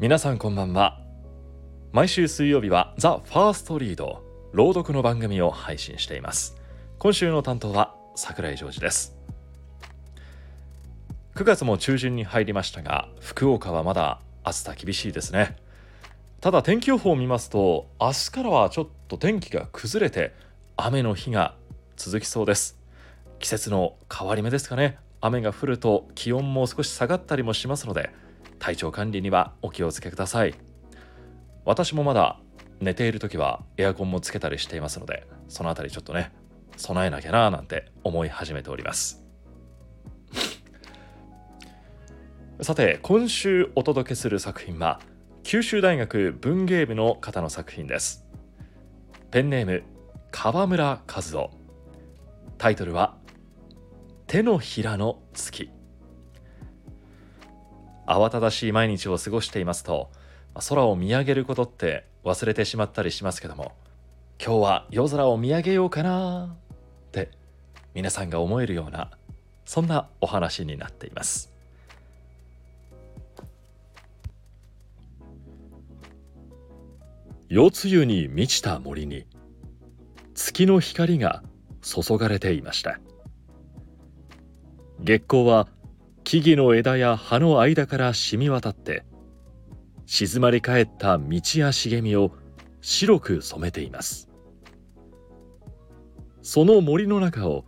皆さんこんばんは。毎週水曜日はザ・ファーストリード朗読の番組を配信しています。今週の担当は桜井ジョージです。9月も中旬に入りましたが福岡はまだ暑さ厳しいですね。ただ天気予報を見ますと明日からはちょっと天気が崩れて雨の日が続きそうです。季節の変わり目ですかね。雨が降ると気温も少し下がったりもしますので体調管理にはお気をつけください。私もまだ寝ている時はエアコンもつけたりしていますのでそのあたりちょっとね備えなきゃななんて思い始めております。さて今週お届けする作品は九州大学文芸部の方の作品です。ペンネーム川村和夫。タイトルは手のひらの月。慌ただしい毎日を過ごしていますと空を見上げることって忘れてしまったりしますけども今日は夜空を見上げようかなって皆さんが思えるようなそんなお話になっています。夜露に満ちた森に月の光が注がれていました。月光は木々の枝や葉の間から染み渡って静まり返った道や茂みを白く染めています。その森の中を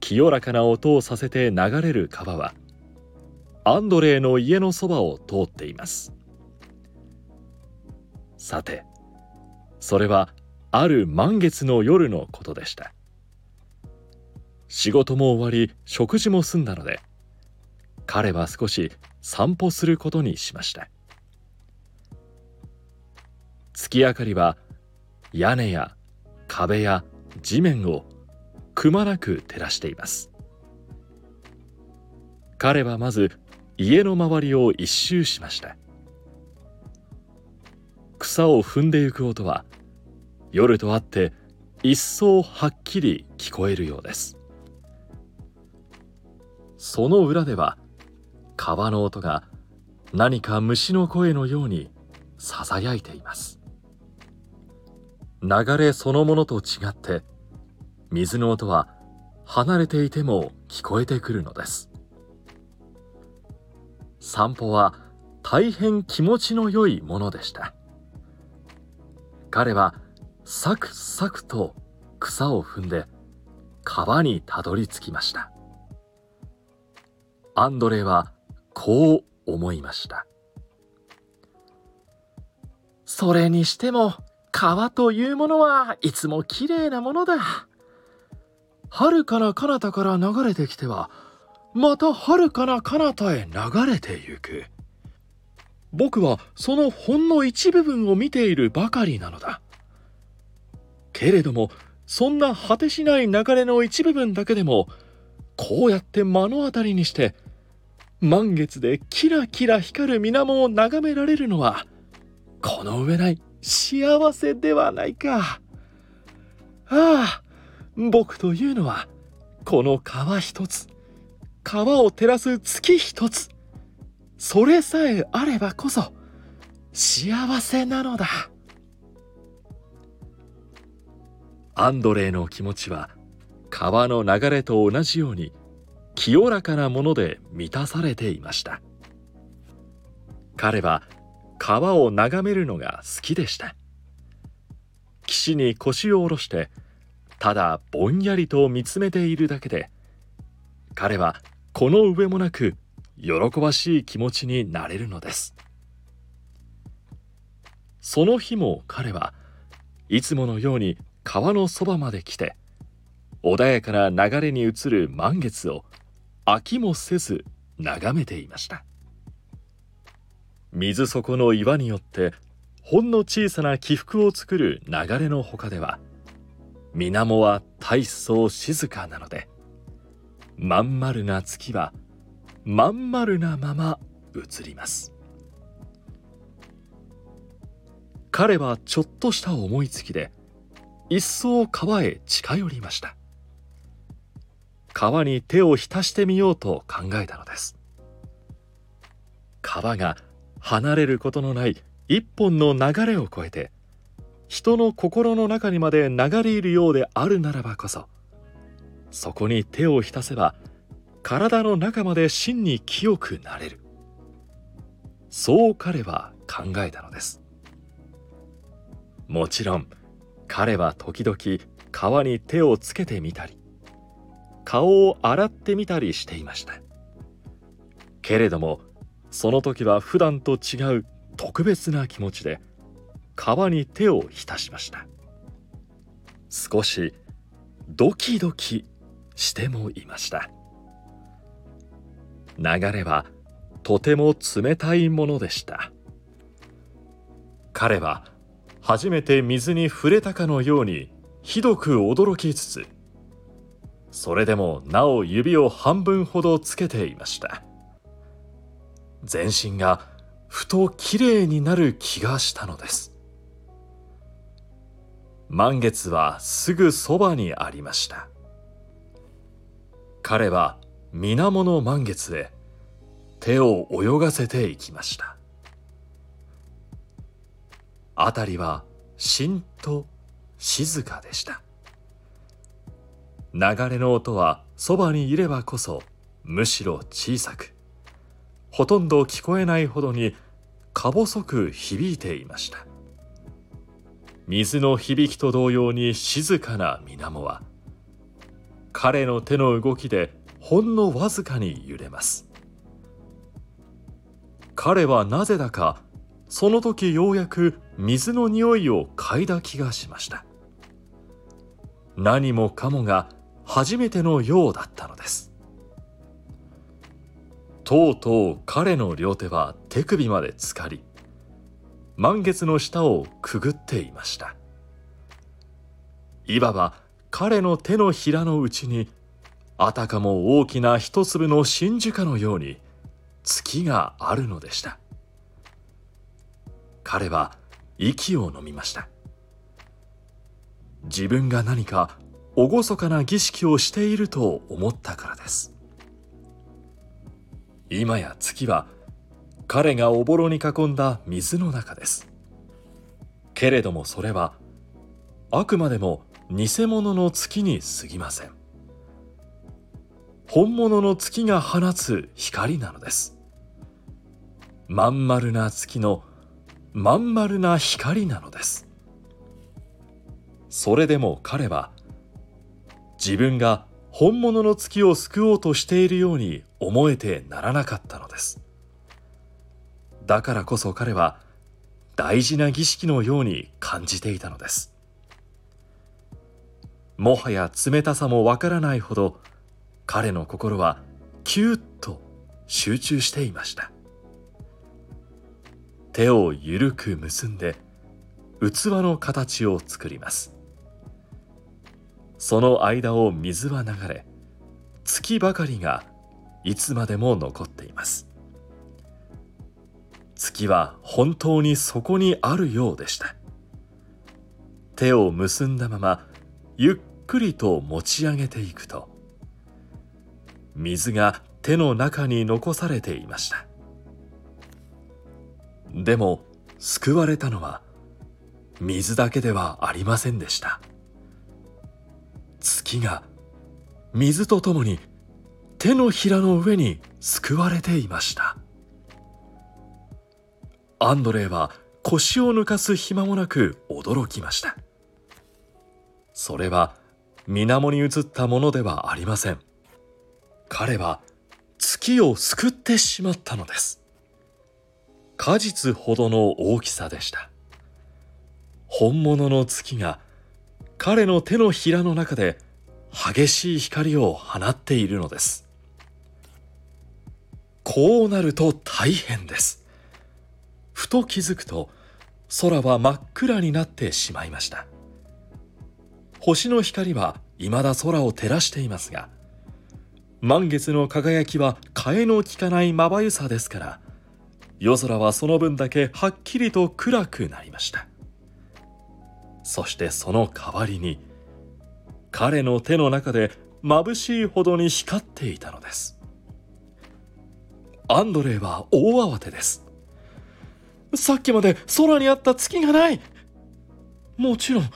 清らかな音をさせて流れる川はアンドレイの家のそばを通っています。さてそれはある満月の夜のことでした。仕事も終わり食事も済んだので彼は少し散歩することにしました。月明かりは屋根や壁や地面をくまなく照らしています。彼はまず家の周りを一周しました。草を踏んでゆく音は夜とあって一層はっきり聞こえるようです。その裏では川の音が何か虫の声のようにささやいています。流れそのものと違って水の音は離れていても聞こえてくるのです。散歩は大変気持ちの良いものでした。彼はサクサクと草を踏んで川にたどり着きました。アンドレはこう思いました。それにしても川というものはいつもきれいなものだ。遥かな彼方から流れてきてはまた遥かな彼方へ流れてゆく。僕はそのほんの一部分を見ているばかりなのだ。けれどもそんな果てしない流れの一部分だけでもこうやって目の当たりにして満月でキラキラ光る水面を眺められるのはこの上ない幸せではないか。ああ僕というのはこの川一つ川を照らす月一つそれさえあればこそ幸せなのだ。アンドレイの気持ちは川の流れと同じように清らかなもので満たされていました。彼は川を眺めるのが好きでした。岸に腰を下ろしてただぼんやりと見つめているだけで彼はこの上もなく喜ばしい気持ちになれるのです。その日も彼はいつものように川のそばまで来て穏やかな流れに映る満月を飽きもせず眺めていました。水底の岩によってほんの小さな起伏を作る流れの他では水面は大層静かなのでまん丸な月はまん丸なまま映ります。彼はちょっとした思いつきで一層川へ近寄りました。川に手を浸してみようと考えたのです。川が離れることのない一本の流れを越えて人の心の中にまで流れ入るようであるならばこそそこに手を浸せば体の中まで真に清くなれる。そう彼は考えたのです。もちろん彼は時々川に手をつけてみたり顔を洗ってみたりしていました。けれどもその時は普段と違う特別な気持ちで川に手を浸しました。少しドキドキしてもいました。流れはとても冷たいものでした。彼は初めて水に触れたかのようにひどく驚きつつそれでもなお指を半分ほどつけていました。全身がふときれいになる気がしたのです。満月はすぐそばにありました。彼は水面の満月へ手を泳がせていきました。辺りはしんと静かでした。流れの音はそばにいればこそむしろ小さくほとんど聞こえないほどにか細く響いていました。水の響きと同様に静かな水面は彼の手の動きでほんのわずかに揺れます。彼はなぜだかその時ようやく水の匂いを嗅いだ気がしました。何もかもが初めてのようだったのです。とうとう彼の両手は手首まで浸かり満月の下をくぐっていました。いわば彼の手のひらの内にあたかも大きな一粒の真珠かのように月があるのでした。彼は息を飲みました。自分が何か厳かな儀式をしていると思ったからです今や月は彼がおぼろに囲んだ水の中ですけれどもそれはあくまでも偽物の月に過ぎません本物の月が放つ光なのですまん丸な月のまん丸な光なのですそれでも彼は自分が本物の月を救おうとしているように思えてならなかったのです。だからこそ彼は大事な儀式のように感じていたのです。もはや冷たさもわからないほど彼の心はキュッと集中していました。手をゆるく結んで器の形を作ります。その間を水は流れ月ばかりがいつまでも残っています。月は本当にそこにあるようでした。手を結んだままゆっくりと持ち上げていくと水が手の中に残されていました。でも救われたのは水だけではありませんでした。月が水とともに手のひらの上に救われていました。アンドレイは腰を抜かす暇もなく驚きました。それは水面に映ったものではありません。彼は月を救ってしまったのです。果実ほどの大きさでした。本物の月が彼の手のひらの中で激しい光を放っているのです。こうなると大変です。ふと気づくと空は真っ暗になってしまいました。星の光は未だ空を照らしていますが満月の輝きは替えの利かないまばゆさですから夜空はその分だけはっきりと暗くなりました。そしてその代わりに彼の手の中で眩しいほどに光っていたのです。アンドレイは大慌てです。さっきまで空にあった月がない。もちろん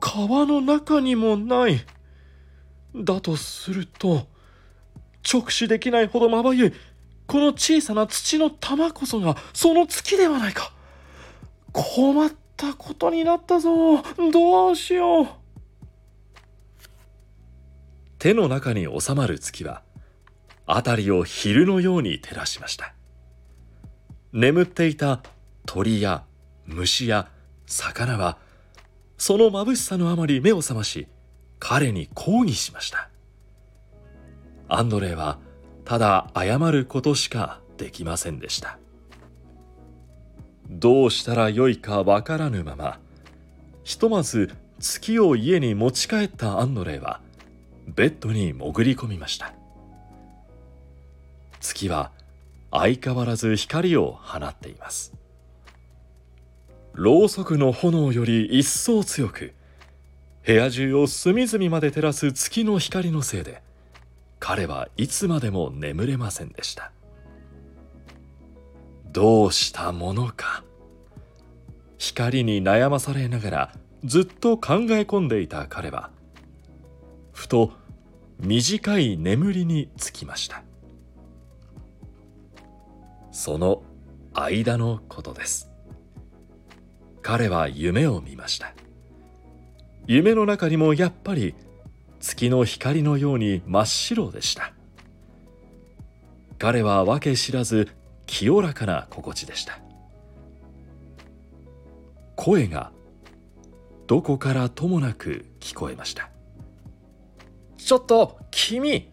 川の中にもない。だとすると直視できないほどまばゆいこの小さな土の玉こそがその月ではないか。困ったことになったぞ。どうしよう。手の中に収まる月は辺りを昼のように照らしました。眠っていた鳥や虫や魚はその眩しさのあまり目を覚まし彼に抗議しました。アンドレイはただ謝ることしかできませんでした。どうしたらよいかわからぬままひとまず月を家に持ち帰ったアンドレイはベッドに潜り込みました。月は相変わらず光を放っています。ろうそくの炎より一層強く部屋中を隅々まで照らす月の光のせいで彼はいつまでも眠れませんでした。どうしたものか。光に悩まされながらずっと考え込んでいた彼はふと短い眠りにつきました。その間のことです。彼は夢を見ました。夢の中にもやっぱり月の光のように真っ白でした。彼は訳知らず清らかな心地でした。声がどこからともなく聞こえました。ちょっと君。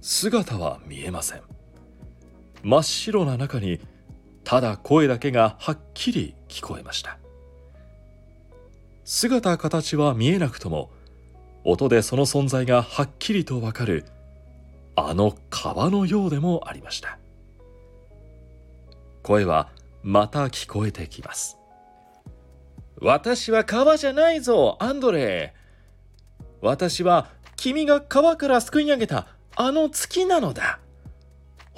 姿は見えません。真っ白な中にただ声だけがはっきり聞こえました。姿形は見えなくとも音でその存在がはっきりとわかるあの川のようでもありました。声はまた聞こえてきます私は川じゃないぞアンドレー。私は君が川からすくい上げたあの月なのだ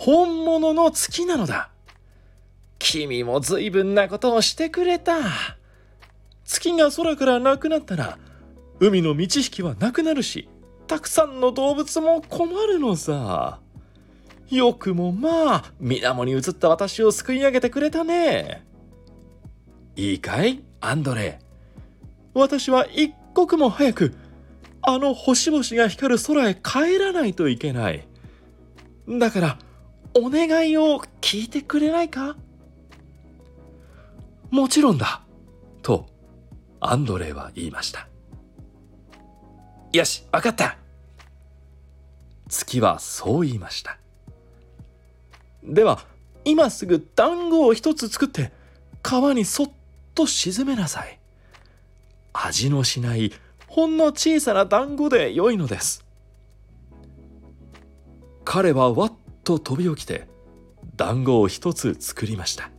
本物の月なのだ。君も随分なことをしてくれた。月が空からなくなったら、海の満ち引きはなくなるし、たくさんの動物も困るのさ。よくもまあ、水面に映った私を救い上げてくれたね。いいかいアンドレ。私は一刻も早く、あの星々が光る空へ帰らないといけない。だから、お願いを聞いてくれないか？もちろんだ。と、アンドレイは言いました。よし、わかった。月はそう言いました。では、今すぐ団子を一つ作って、川にそっと沈めなさい。味のしないほんの小さな団子で良いのです。彼はわっと飛び起きて団子を一つ作りました。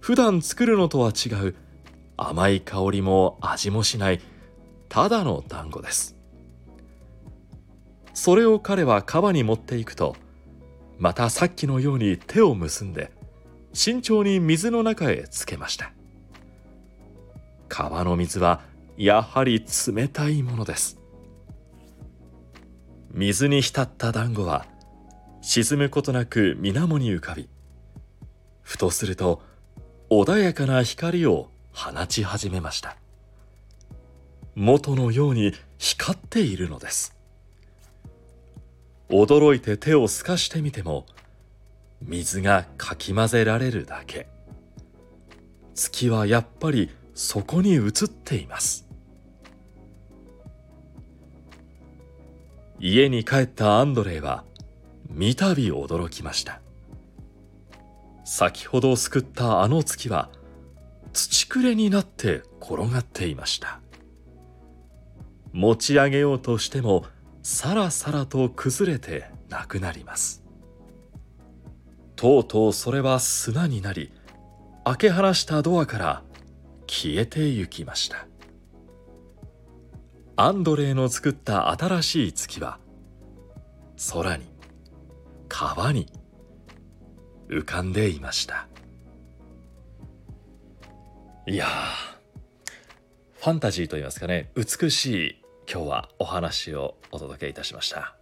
普段作るのとは違う甘い香りも味もしないただの団子です。それを彼は川に持っていくとまたさっきのように手を結んで慎重に水の中へつけました。川の水はやはり冷たいものです。水に浸った団子は沈むことなく水面に浮かびふとすると穏やかな光を放ち始めました。元のように光っているのです。驚いて手を透かしてみても水がかき混ぜられるだけ。月はやっぱりそこに映っています。家に帰ったアンドレイは三度驚きました。先ほどすくったあの月は土くれになって転がっていました。持ち上げようとしてもさらさらと崩れてなくなります。とうとうそれは砂になり開け放したドアから消えてゆきました。アンドレイの作った新しい月は空に川に浮かんでいました。いやファンタジーといいますかね美しい今日はお話をお届けいたしました。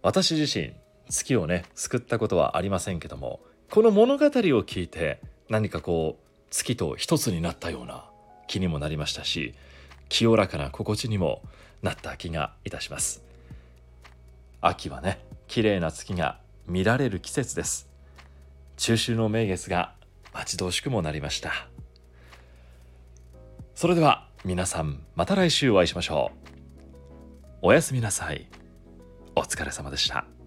私自身月をね救ったことはありませんけどもこの物語を聞いて何かこう月と一つになったような気にもなりましたし清らかな心地にもなった気がいたします。秋はね綺麗な月が見られる季節です。中秋の名月が待ち遠しくもなりました。それでは皆さんまた来週お会いしましょう。おやすみなさい。お疲れ様でした。